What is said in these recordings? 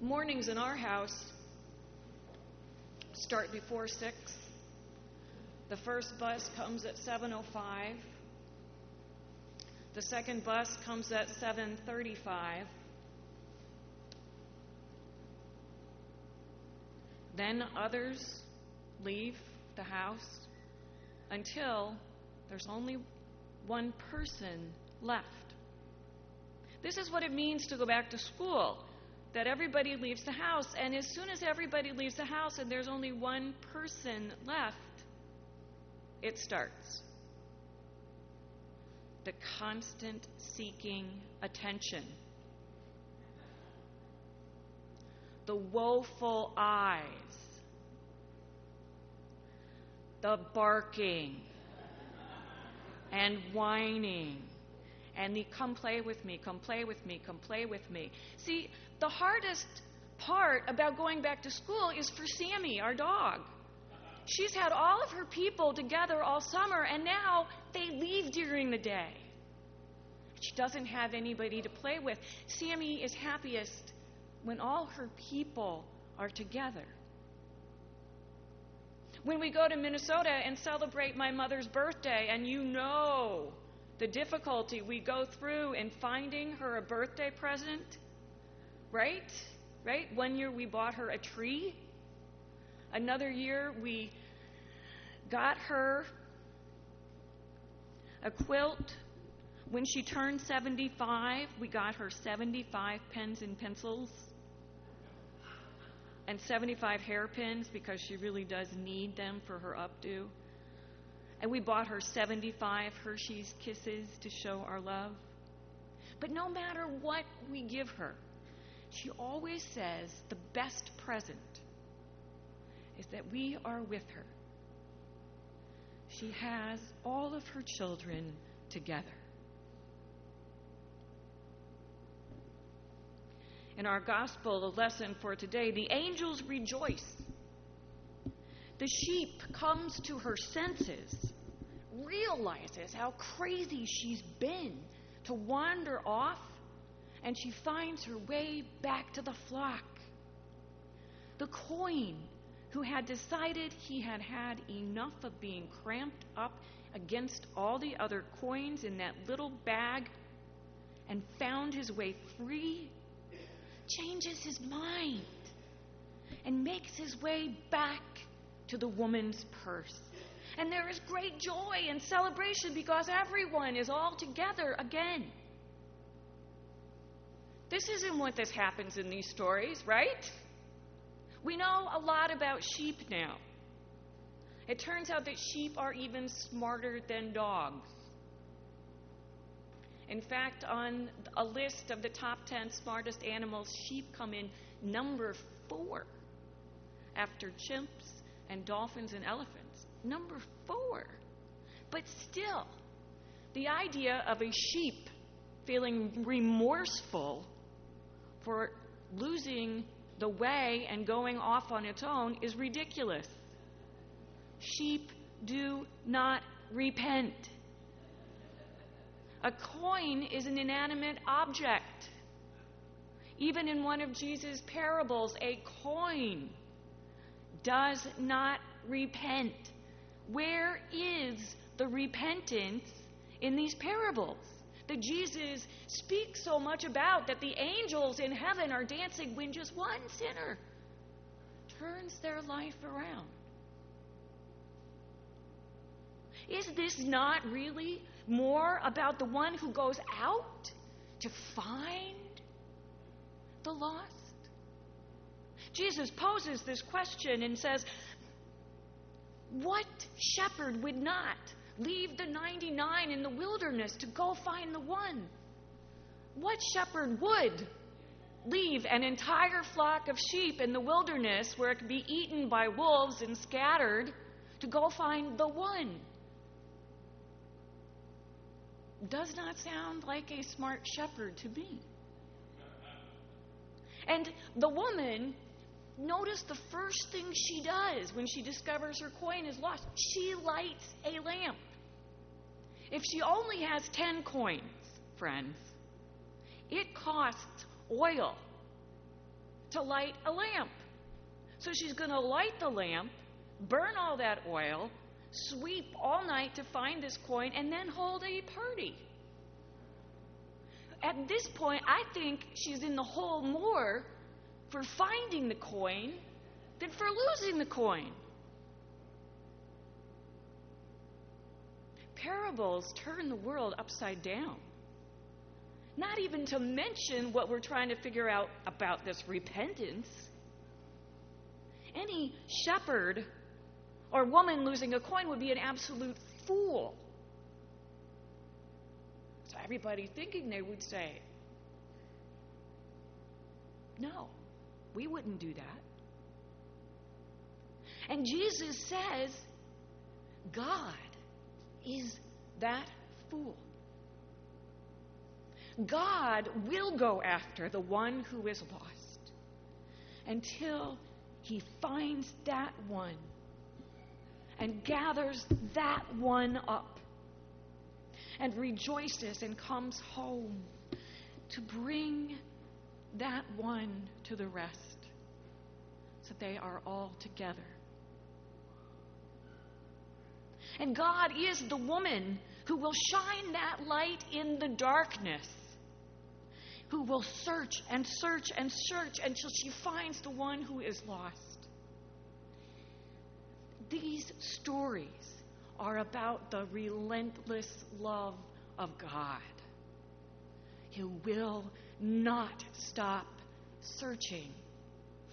Mornings in our house start before 6. The first bus comes at 7:05. The second bus comes at 7:35. Then others leave the house until there's only one person left. This is what it means to go back to school that everybody leaves the house, and as soon as everybody leaves the house and there's only one person left, it starts. The constant seeking attention. The woeful eyes. The barking and whining and the come play with me, come play with me, come play with me. See, the hardest part about going back to school is for Sammy, our dog. She's had all of her people together all summer, and now they leave during the day. She doesn't have anybody to play with. Sammy is happiest when all her people are together. When we go to Minnesota and celebrate my mother's birthday, and you know the difficulty we go through in finding her a birthday present, right? Right? One year we bought her a tree. Another year we got her a quilt. When she turned 75, we got her 75 pens and pencils and 75 hairpins because she really does need them for her updo. And we bought her 75 Hershey's Kisses to show our love. But no matter what we give her, she always says the best present is that we are with her. She has all of her children together. In our gospel, the lesson for today, the angels rejoice. The sheep comes to her senses, realizes how crazy she's been to wander off, and she finds her way back to the flock. The coin, who had decided he had had enough of being cramped up against all the other coins in that little bag and found his way free changes his mind and makes his way back to the woman's purse. And there is great joy and celebration because everyone is all together again. This isn't what this happens in these stories, right? We know a lot about sheep now. It turns out that sheep are even smarter than dogs. In fact, on a list of the top 10 smartest animals, sheep come in number four after chimps and dolphins and elephants. Number four. But still, the idea of a sheep feeling remorseful for losing the way and going off on its own is ridiculous. Sheep do not repent. A coin is an inanimate object. Even in one of Jesus' parables, a coin does not repent. Where is the repentance in these parables that Jesus speaks so much about that the angels in heaven are dancing when just one sinner turns their life around? Is this not really more about the one who goes out to find the lost? Jesus poses this question and says, What shepherd would not leave the 99 in the wilderness to go find the one? What shepherd would leave an entire flock of sheep in the wilderness where it could be eaten by wolves and scattered to go find the one? does not sound like a smart shepherd to me. And the woman, notice the first thing she does when she discovers her coin is lost she lights a lamp. If she only has 10 coins, friends, it costs oil to light a lamp. So she's going to light the lamp, burn all that oil, sweep all night to find this coin, and then hold a party. At this point, I think she's in the hole more for finding the coin than for losing the coin. Parables turn the world upside down. Not even to mention what we're trying to figure out about this repentance. Any shepherd or woman losing a coin would be an absolute fool. So everybody thinking they would say, no, we wouldn't do that. And Jesus says, God is that fool. God will go after the one who is lost until he finds that one and gathers that one up and rejoices and comes home to bring that one to the rest so they are all together. And God is the woman who will shine that light in the darkness who will search and search and search until she finds the one who is lost. These stories are about the relentless love of God. He will not stop searching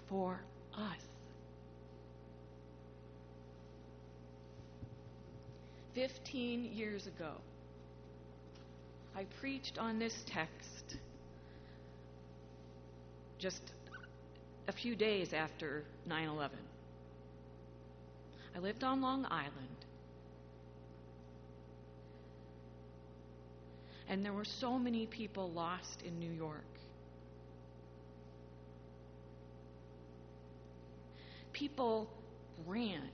for us. Fifteen years ago, I preached on this text just a few days after 9 11. I lived on Long Island. And there were so many people lost in New York. People ran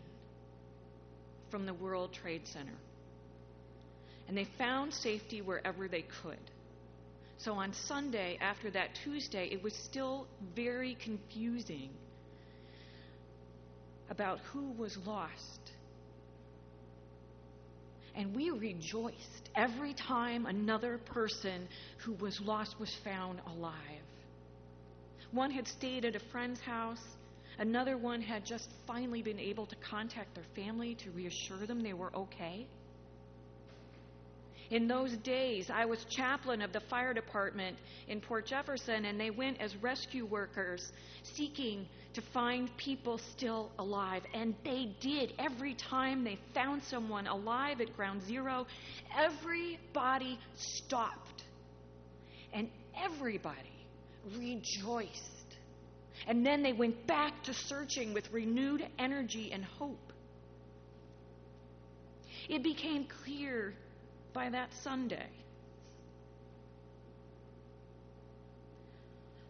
from the World Trade Center. And they found safety wherever they could. So on Sunday, after that Tuesday, it was still very confusing about who was lost. And we rejoiced every time another person who was lost was found alive. One had stayed at a friend's house. Another one had just finally been able to contact their family to reassure them they were okay. In those days, I was chaplain of the fire department in Port Jefferson, and they went as rescue workers seeking to find people still alive. And they did. Every time they found someone alive at ground zero, everybody stopped. And everybody rejoiced. And then they went back to searching with renewed energy and hope. It became clear by that Sunday.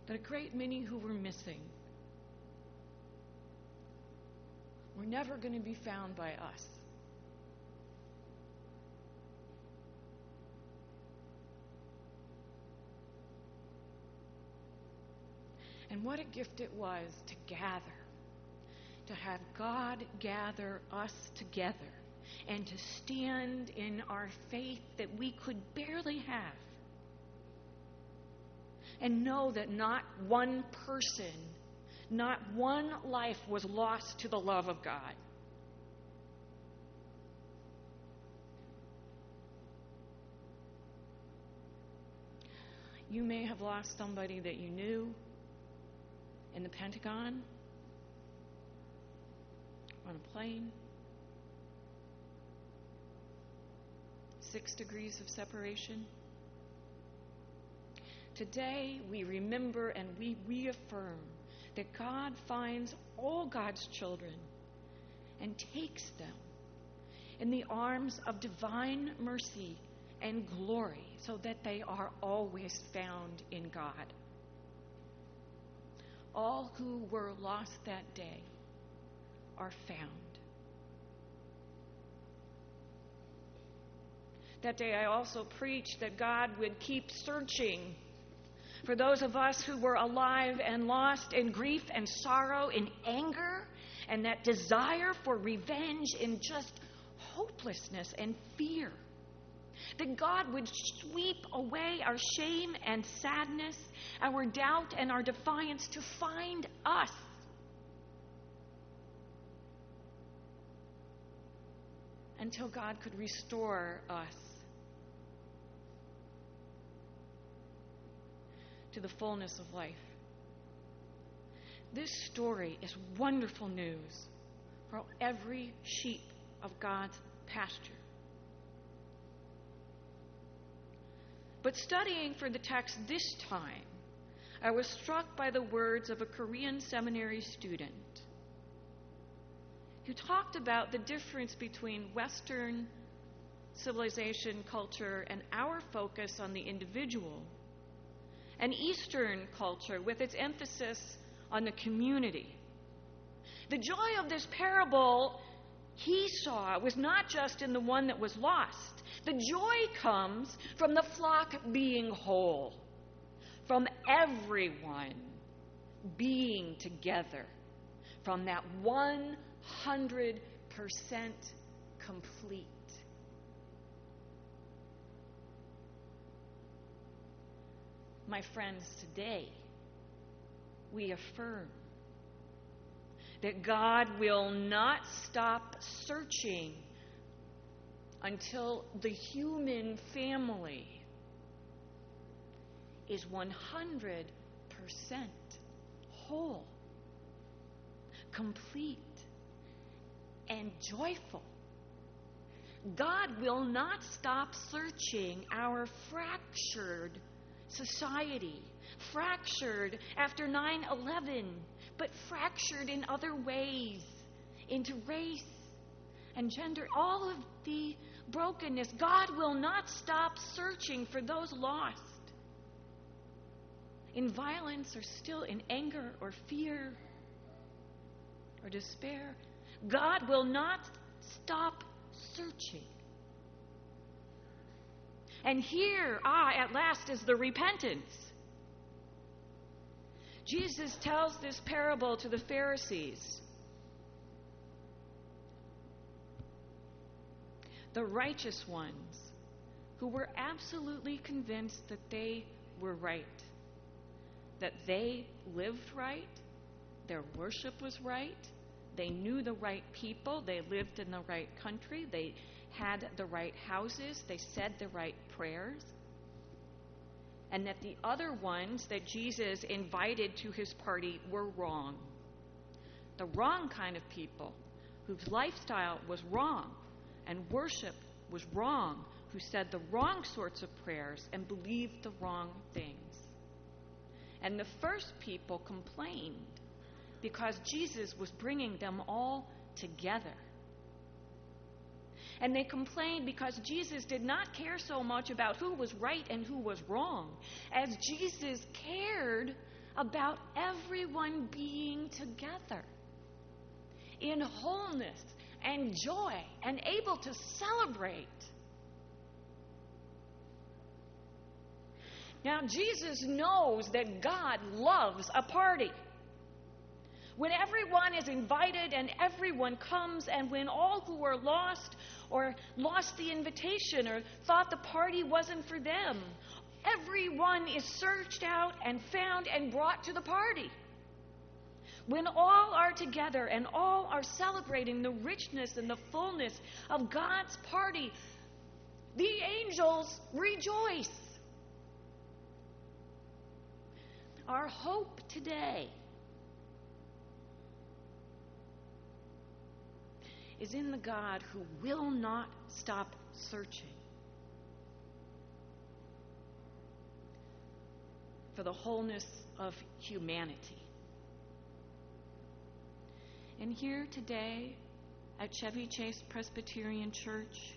That a great many who were missing were never going to be found by us. And what a gift it was to gather, to have God gather us together and to stand in our faith that we could barely have. And know that not one person, not one life was lost to the love of God. You may have lost somebody that you knew in the Pentagon, on a plane. six degrees of separation. Today, we remember and we reaffirm that God finds all God's children and takes them in the arms of divine mercy and glory so that they are always found in God. All who were lost that day are found. That day I also preached that God would keep searching For those of us who were alive and lost in grief and sorrow, in anger, and that desire for revenge, in just hopelessness and fear. That God would sweep away our shame and sadness, our doubt and our defiance to find us. Until God could restore us to the fullness of life. This story is wonderful news for every sheep of God's pasture. But studying for the text this time, I was struck by the words of a Korean seminary student who talked about the difference between Western civilization, culture, and our focus on the individual, and Eastern culture with its emphasis on the community. The joy of this parable he saw was not just in the one that was lost. The joy comes from the flock being whole, from everyone being together, from that 100% complete. My friends, today we affirm that God will not stop searching until the human family is 100% whole, complete, and joyful. God will not stop searching our fractured society, fractured after 9 11 but fractured in other ways into race and gender, all of the brokenness. God will not stop searching for those lost in violence or still in anger or fear or despair. God will not stop searching. And here, ah, at last, is the repentance Jesus tells this parable to the Pharisees. The righteous ones who were absolutely convinced that they were right, that they lived right, their worship was right, they knew the right people, they lived in the right country, they had the right houses, they said the right prayers and that the other ones that Jesus invited to his party were wrong. The wrong kind of people whose lifestyle was wrong and worship was wrong, who said the wrong sorts of prayers and believed the wrong things. And the first people complained because Jesus was bringing them all together. And they complained because Jesus did not care so much about who was right and who was wrong as Jesus cared about everyone being together in wholeness and joy and able to celebrate. Now, Jesus knows that God loves a party. When everyone is invited and everyone comes, and when all who are lost or lost the invitation or thought the party wasn't for them. Everyone is searched out and found and brought to the party. When all are together and all are celebrating the richness and the fullness of God's party, the angels rejoice. Our hope today is in the God who will not stop searching for the wholeness of humanity. And here today at Chevy Chase Presbyterian Church,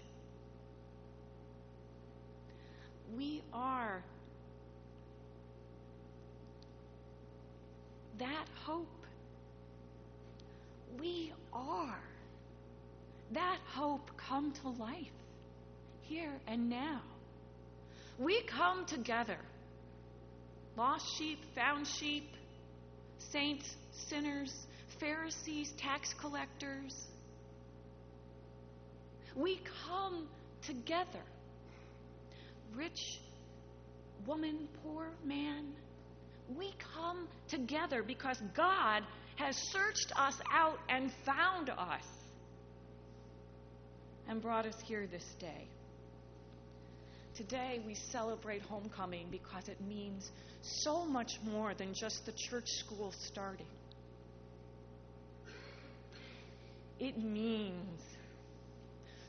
we are that hope. We are that hope come to life here and now. We come together lost sheep, found sheep, saints, sinners, Pharisees, tax collectors. We come together. Rich woman, poor man. We come together because God has searched us out and found us and brought us here this day. Today we celebrate homecoming because it means so much more than just the church school starting. It means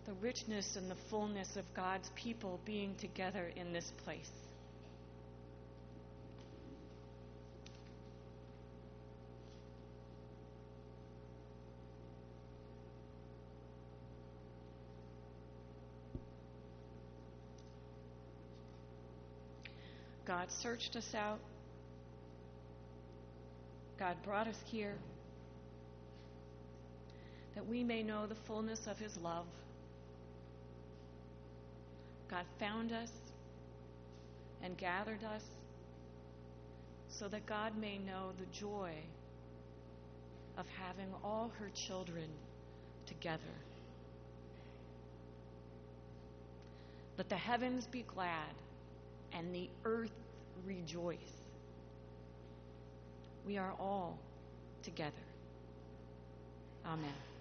the richness and the fullness of God's people being together in this place. God searched us out. God brought us here that we may know the fullness of His love. God found us and gathered us so that God may know the joy of having all her children together. Let the heavens be glad and the earth rejoice. We are all together. Amen.